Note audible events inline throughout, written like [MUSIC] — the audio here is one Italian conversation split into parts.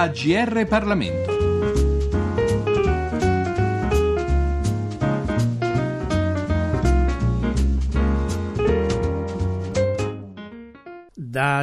AGR Parlamento.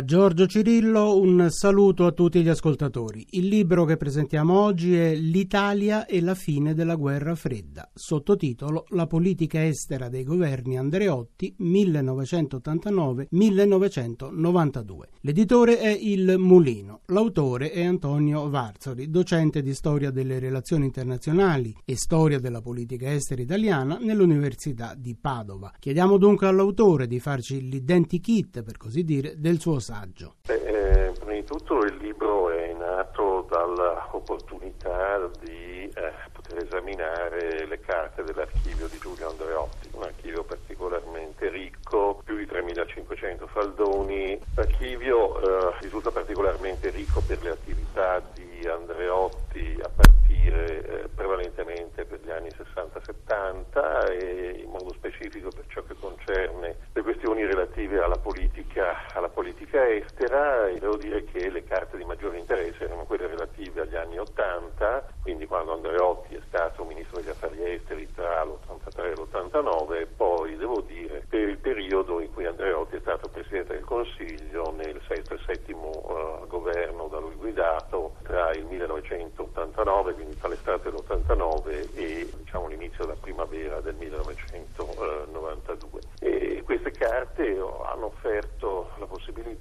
Giorgio Cirillo un saluto a tutti gli ascoltatori. Il libro che presentiamo oggi è L'Italia e la fine della guerra fredda, sottotitolo La politica estera dei governi Andreotti 1989-1992. L'editore è Il Mulino, l'autore è Antonio Varzoli, docente di storia delle relazioni internazionali e storia della politica estera italiana nell'Università di Padova. Chiediamo dunque all'autore di farci l'identikit, per così dire, del suo saggio? Beh, eh, prima di tutto il libro è nato dall'opportunità di eh, poter esaminare le carte dell'archivio di Giulio Andreotti, un archivio particolarmente ricco, più di 3500 faldoni. L'archivio eh, risulta particolarmente ricco per le attività di Andreotti a partire eh, prevalentemente per gli anni 60-70 e in modo specifico per ciò che concerne le questioni relative alla politica, alla politica estera e devo dire che le carte di maggiore interesse erano quelle relative agli anni 80, quindi quando Andreotti è stato ministro degli affari esteri tra l'83 e l'89 e poi devo dire per il periodo in cui Andreotti è stato Presidente del Consiglio nel sesto e settimo uh, governo da lui guidato tra il 1989, quindi tra l'estate dell'89 e diciamo, l'inizio della primavera del 1992. E queste carte hanno offerto la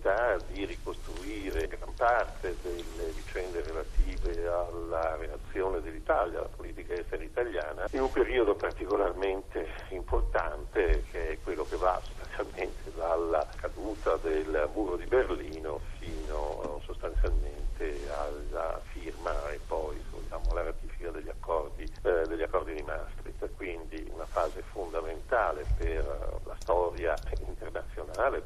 possibilità di ricostruire gran parte delle vicende relative alla reazione dell'Italia, alla politica estera italiana, in un periodo particolarmente importante che è quello che va sostanzialmente dalla caduta del muro di Berlino fino sostanzialmente alla firma e poi diciamo, alla ratifica degli accordi, eh, degli accordi di Maastricht, quindi una fase fondamentale per la storia internazionale,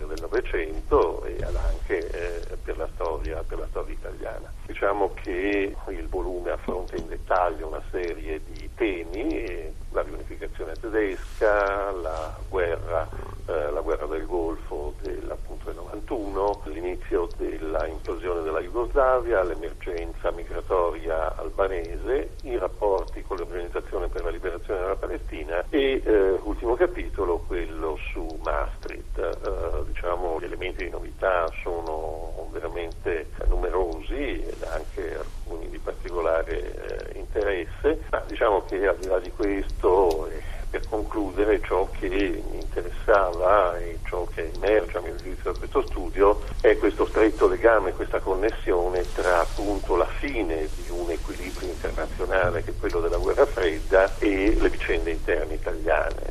storia del Novecento e anche eh, per, la storia, per la storia italiana. Diciamo che il volume affronta in dettaglio una serie di temi, la riunificazione tedesca, la guerra, eh, la guerra del Golfo del 91, l'inizio della implosione della Jugoslavia, l'emergenza migratoria albanese, i rapporti con l'Organizzazione per la Liberazione della Palestina e eh, ultimo capitolo quello su Maastricht. Eh, diciamo gli elementi di novità sono veramente numerosi ed anche alcuni di particolare eh, interesse, ma diciamo che al di là di questo eh, per concludere ciò che mi interessava e ciò che emerge a mio giudizio da questo studio è questo stretto legame, questa connessione tra appunto la fine di un equilibrio internazionale che è quello della guerra fredda e le vicende interne italiane.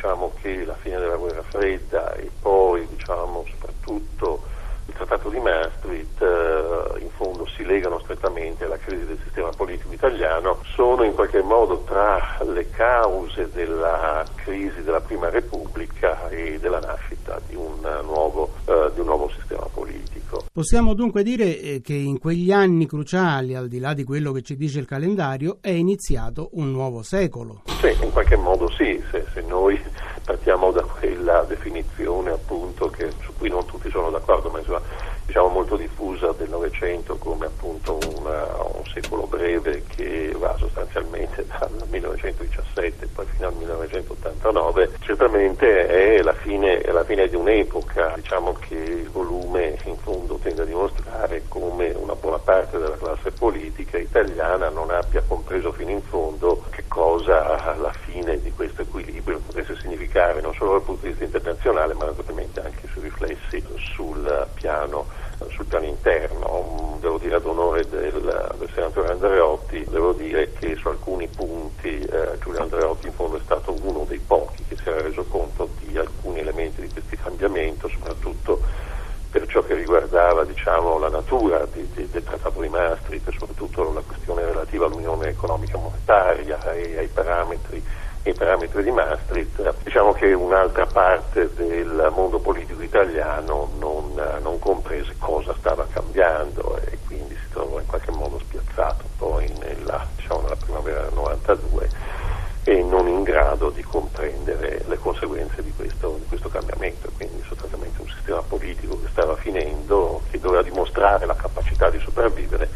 Diciamo che la fine della guerra fredda e poi diciamo soprattutto il Trattato di Maastricht eh, in fondo si legano strettamente alla crisi del sistema politico italiano, sono in qualche modo tra le cause della crisi della Prima Repubblica e della nascita di un nuovo, eh, di un nuovo sistema politico. Possiamo dunque dire eh, che in quegli anni cruciali, al di là di quello che ci dice il calendario, è iniziato un nuovo secolo. Sì, in qualche modo sì, se, se noi partiamo da quella definizione appunto che, su cui non tutti sono d'accordo, ma insomma diciamo molto diffusa del Novecento come appunto una, un secolo breve che va sostanzialmente dal 1917 poi fino al 1989, certamente è la fine, è la fine di un'epoca, diciamo che il volume in fondo tende a dimostrare come una buona parte della classe politica italiana non abbia compreso fino in fondo che cosa la fine di questo equilibrio significare non solo dal punto di vista internazionale ma naturalmente anche sui riflessi sul piano, sul piano interno. Devo dire ad onore del, del senatore Andreotti, devo dire che su alcuni punti eh, Giulio Andreotti in fondo è stato uno dei pochi che si era reso conto di alcuni elementi di questo cambiamento, soprattutto per ciò che riguardava diciamo, la natura di, di, del Trattato di Maastricht soprattutto la questione relativa all'Unione economica monetaria e ai parametri, ai parametri di Maastricht, diciamo che un'altra parte del mondo politico italiano non, non comprese cosa stava cambiando e quindi si trovò in qualche modo spiazzato poi nella, diciamo, nella primavera del 92 e non in grado di comprendere le conseguenze di questo, di questo cambiamento. Quindi sostanzialmente un sistema politico che stava finendo, che doveva dimostrare la capacità di sopravvivere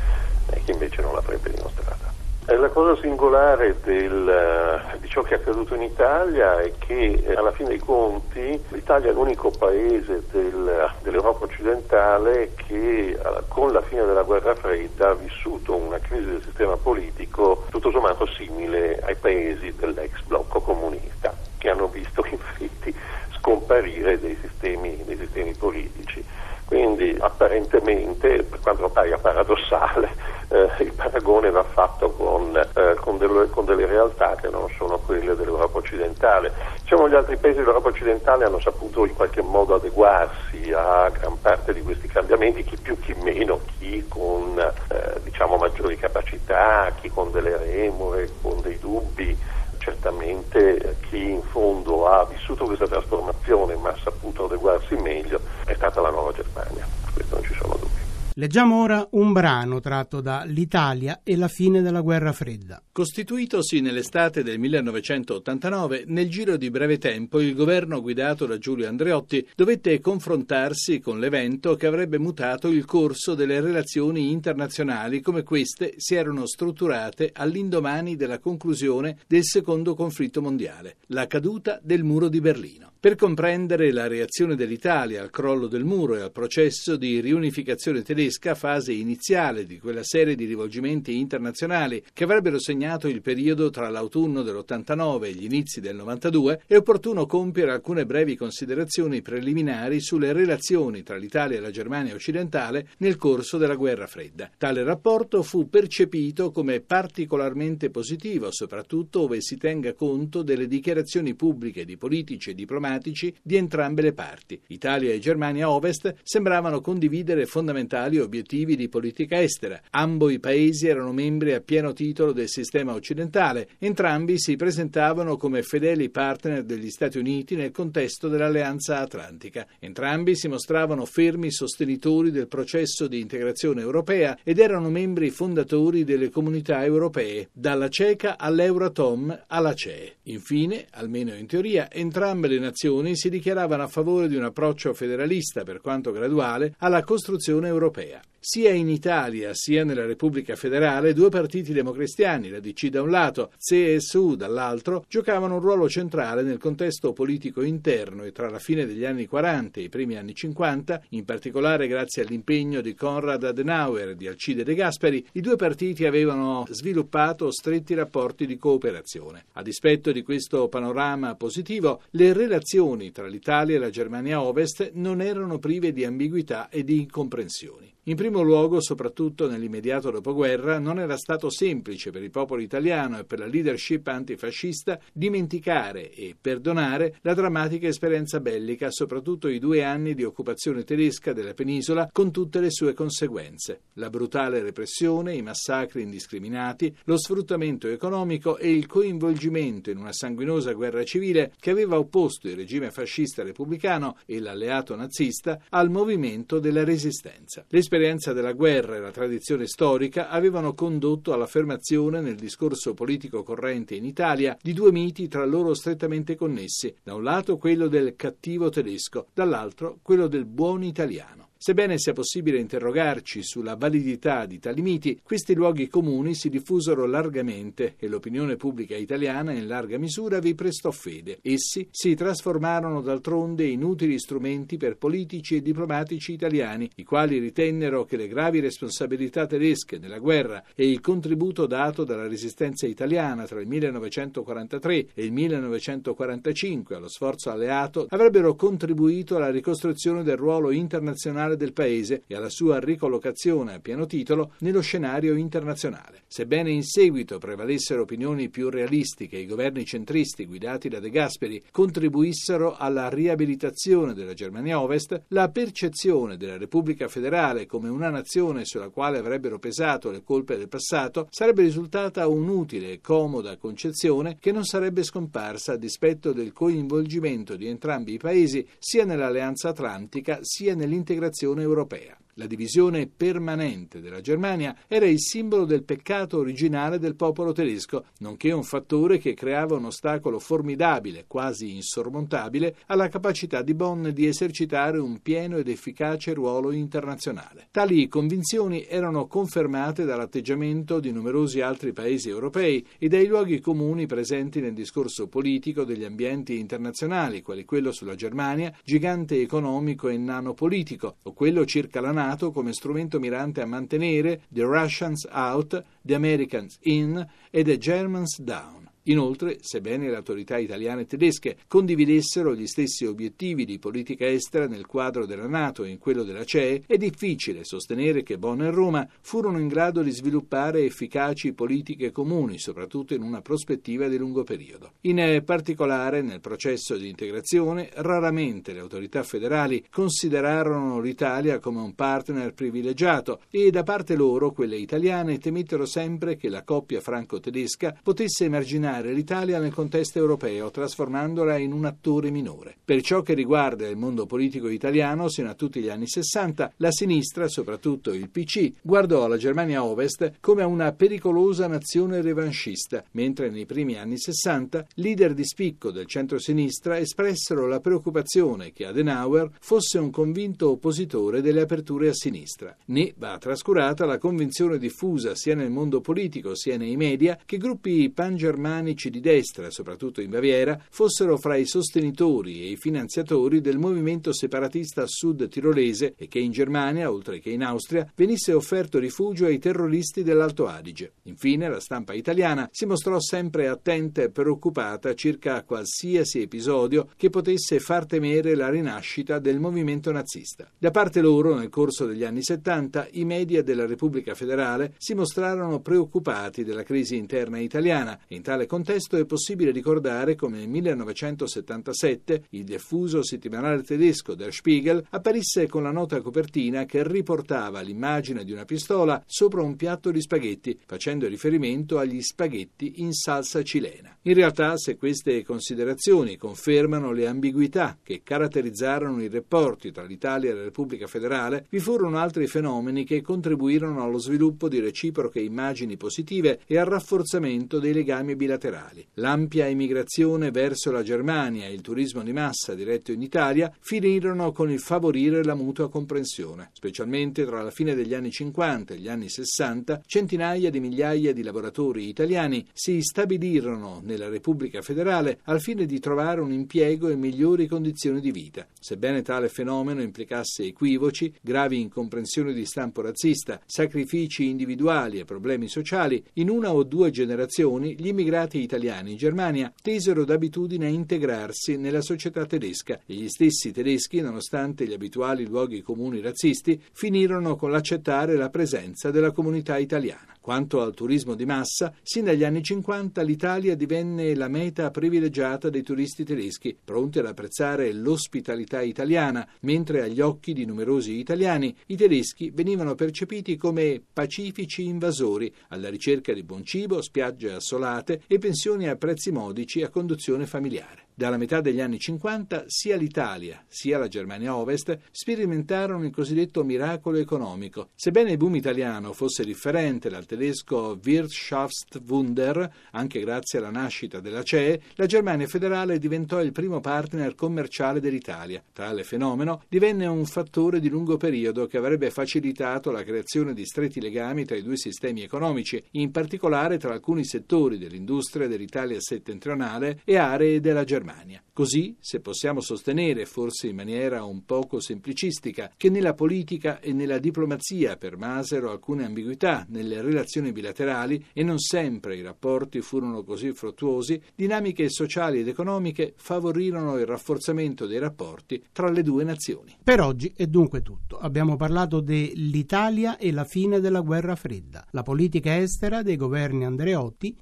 la cosa singolare del, ciò che è accaduto in Italia è che eh, alla fine dei conti l'Italia è l'unico paese del, dell'Europa occidentale che con la fine della guerra fredda ha vissuto una crisi del sistema politico tutto sommato simile ai paesi dell'ex blocco comunista che hanno visto [LAUGHS] infatti scomparire dei sistemi, dei sistemi politici. Quindi apparentemente, per quanto appaia paradossale, [LAUGHS] eh, il paragone va fatto con, eh, con, delle, realtà che non sono quelle dell'Europa occidentale. Diciamo gli altri paesi dell'Europa occidentale hanno saputo in qualche modo adeguarsi a gran parte di questi cambiamenti, chi più chi meno, chi con eh, diciamo, maggiori capacità, chi con delle remore, con dei dubbi certamente chi in fondo ha vissuto questa trasformazione ma ha saputo adeguarsi meglio è stata la nuova Germania, questo non ci sono dubbi. Leggiamo ora un brano tratto da L'Italia e la fine della guerra fredda. Costituitosi nell'estate del 1989, nel giro di breve tempo il governo guidato da Giulio Andreotti dovette confrontarsi con l'evento che avrebbe mutato il corso delle relazioni internazionali come queste si erano strutturate all'indomani della conclusione del secondo conflitto mondiale, la caduta del muro di Berlino. Per comprendere la reazione dell'Italia al crollo del muro e al processo di riunificazione tedesca, fase iniziale di quella serie di rivolgimenti internazionali che avrebbero segnato il periodo tra l'autunno dell'89 e gli inizi del 92, è opportuno compiere alcune brevi considerazioni preliminari sulle relazioni tra l'Italia e la Germania occidentale nel corso della guerra fredda. Tale rapporto fu percepito come particolarmente positivo, soprattutto ove si tenga conto delle dichiarazioni pubbliche di politici e diplomatici di entrambe le parti. Italia e Germania Ovest sembravano condividere fondamentali obiettivi di politica estera. Ambo i paesi erano membri a pieno titolo del sistema occidentale. Entrambi si presentavano come fedeli partner degli Stati Uniti nel contesto dell'Alleanza Atlantica. Entrambi si mostravano fermi sostenitori del processo di integrazione europea ed erano membri fondatori delle comunità europee, dalla CECA all'Euratom alla CEE. Infine, almeno in teoria, entrambe le nazioni si dichiaravano a favore di un approccio federalista, per quanto graduale, alla costruzione europea. Europea. Sia in Italia sia nella Repubblica federale due partiti democristiani, la DC da un lato, CSU dall'altro, giocavano un ruolo centrale nel contesto politico interno e tra la fine degli anni 40 e i primi anni 50, in particolare grazie all'impegno di Konrad Adenauer e di Alcide De Gasperi, i due partiti avevano sviluppato stretti rapporti di cooperazione. A dispetto di questo panorama positivo, le relazioni tra l'Italia e la Germania Ovest non erano prive di ambiguità e di incomprensioni. In primo luogo, soprattutto nell'immediato dopoguerra, non era stato semplice per il popolo italiano e per la leadership antifascista dimenticare e perdonare la drammatica esperienza bellica, soprattutto i due anni di occupazione tedesca della penisola con tutte le sue conseguenze. La brutale repressione, i massacri indiscriminati, lo sfruttamento economico e il coinvolgimento in una sanguinosa guerra civile che aveva opposto il regime fascista repubblicano e l'alleato nazista al movimento della resistenza. L'esperienza L'esperienza della guerra e la tradizione storica avevano condotto all'affermazione nel discorso politico corrente in Italia di due miti tra loro strettamente connessi, da un lato quello del cattivo tedesco, dall'altro quello del buon italiano. Sebbene sia possibile interrogarci sulla validità di tali miti, questi luoghi comuni si diffusero largamente e l'opinione pubblica italiana in larga misura vi prestò fede. Essi si trasformarono d'altronde in utili strumenti per politici e diplomatici italiani, i quali ritennero che le gravi responsabilità tedesche nella guerra e il contributo dato dalla resistenza italiana tra il 1943 e il 1945 allo sforzo alleato avrebbero contribuito alla ricostruzione del ruolo internazionale del paese e alla sua ricollocazione a pieno titolo nello scenario internazionale. Sebbene in seguito prevalessero opinioni più realistiche i governi centristi guidati da De Gasperi contribuissero alla riabilitazione della Germania Ovest, la percezione della Repubblica federale come una nazione sulla quale avrebbero pesato le colpe del passato sarebbe risultata un'utile e comoda concezione che non sarebbe scomparsa a dispetto del coinvolgimento di entrambi i paesi sia nell'Alleanza Atlantica sia nell'integrazione europea. La divisione permanente della Germania era il simbolo del peccato originale del popolo tedesco, nonché un fattore che creava un ostacolo formidabile, quasi insormontabile, alla capacità di Bonn di esercitare un pieno ed efficace ruolo internazionale. Tali convinzioni erano confermate dall'atteggiamento di numerosi altri paesi europei e dai luoghi comuni presenti nel discorso politico degli ambienti internazionali, quali quello sulla Germania, gigante economico e nano politico, o quello circa la NATO come strumento mirante a mantenere The Russians Out, The Americans In e The Germans Down. Inoltre, sebbene le autorità italiane e tedesche condividessero gli stessi obiettivi di politica estera nel quadro della Nato e in quello della CE, è difficile sostenere che Bonn e Roma furono in grado di sviluppare efficaci politiche comuni, soprattutto in una prospettiva di lungo periodo. In particolare, nel processo di integrazione, raramente le autorità federali considerarono l'Italia come un partner privilegiato e da parte loro, quelle italiane, temettero sempre che la coppia franco-tedesca potesse emarginare riaffermare l'Italia nel contesto europeo, trasformandola in un attore minore. Per ciò che riguarda il mondo politico italiano, sino a tutti gli anni 60, la sinistra, soprattutto il PC, guardò la Germania Ovest come una pericolosa nazione revanchista, mentre nei primi anni 60 leader di spicco del centro-sinistra espressero la preoccupazione che Adenauer fosse un convinto oppositore delle aperture a sinistra. Né va trascurata la convinzione diffusa sia nel mondo politico sia nei media che gruppi pangermani germanici di destra, soprattutto in Baviera, fossero fra i sostenitori e i finanziatori del movimento separatista sud tirolese e che in Germania, oltre che in Austria, venisse offerto rifugio ai terroristi dell'Alto Adige. Infine, la stampa italiana si mostrò sempre attenta e preoccupata circa qualsiasi episodio che potesse far temere la rinascita del movimento nazista. Da parte loro, nel corso degli anni 70, i media della Repubblica federale si mostrarono preoccupati della crisi interna italiana e in tale contesto è possibile ricordare come nel 1977 il diffuso settimanale tedesco Der Spiegel apparisse con la nota copertina che riportava l'immagine di una pistola sopra un piatto di spaghetti, facendo riferimento agli spaghetti in salsa cilena. In realtà, se queste considerazioni confermano le ambiguità che caratterizzarono i rapporti tra l'Italia e la Repubblica federale, vi furono altri fenomeni che contribuirono allo sviluppo di reciproche immagini positive e al rafforzamento dei legami bilaterali bilaterali. L'ampia emigrazione verso la Germania e il turismo di massa diretto in Italia finirono con il favorire la mutua comprensione. Specialmente tra la fine degli anni 50 e gli anni 60, centinaia di migliaia di lavoratori italiani si stabilirono nella Repubblica federale al fine di trovare un impiego e migliori condizioni di vita. Sebbene tale fenomeno implicasse equivoci, gravi incomprensioni di stampo razzista, sacrifici individuali e problemi sociali, in una o due generazioni gli immigrati immigrati italiani in Germania tesero d'abitudine a integrarsi nella società tedesca e gli stessi tedeschi, nonostante gli abituali luoghi comuni razzisti, finirono con l'accettare la presenza della comunità italiana. Quanto al turismo di massa, sin dagli anni 50 l'Italia divenne la meta privilegiata dei turisti tedeschi, pronti ad apprezzare l'ospitalità italiana, mentre agli occhi di numerosi italiani i tedeschi venivano percepiti come pacifici invasori alla ricerca di buon cibo, spiagge assolate e pensioni a prezzi modici a conduzione familiare. Dalla metà degli anni 50 sia l'Italia sia la Germania Ovest sperimentarono il cosiddetto miracolo economico. Sebbene il boom italiano fosse differente dal tedesco Wirtschaftswunder, anche grazie alla nascita della CE, la Germania federale diventò il primo partner commerciale dell'Italia. Tale fenomeno divenne un fattore di lungo periodo che avrebbe facilitato la creazione di stretti legami tra i due sistemi economici, in particolare tra alcuni settori dell'industria dell'Italia settentrionale e aree della Germania. Così, se possiamo sostenere, forse in maniera un poco semplicistica, che nella politica e nella diplomazia permasero alcune ambiguità nelle relazioni bilaterali e non sempre i rapporti furono così fruttuosi, dinamiche sociali ed economiche favorirono il rafforzamento dei rapporti tra le due nazioni. Per oggi è dunque tutto. Abbiamo parlato dell'Italia e la fine della guerra fredda, la politica estera dei governi Andreotti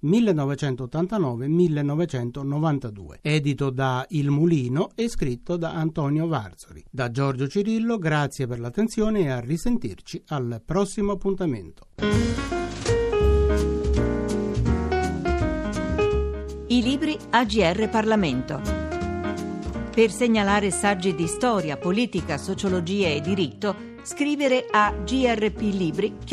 1989-1992, edito da il Mulino e scritto da Antonio Varzori. Da Giorgio Cirillo, grazie per l'attenzione e a risentirci al prossimo appuntamento. I libri AGR Parlamento. Per segnalare saggi di storia, politica, sociologia e diritto, Scrivere a grplibri.it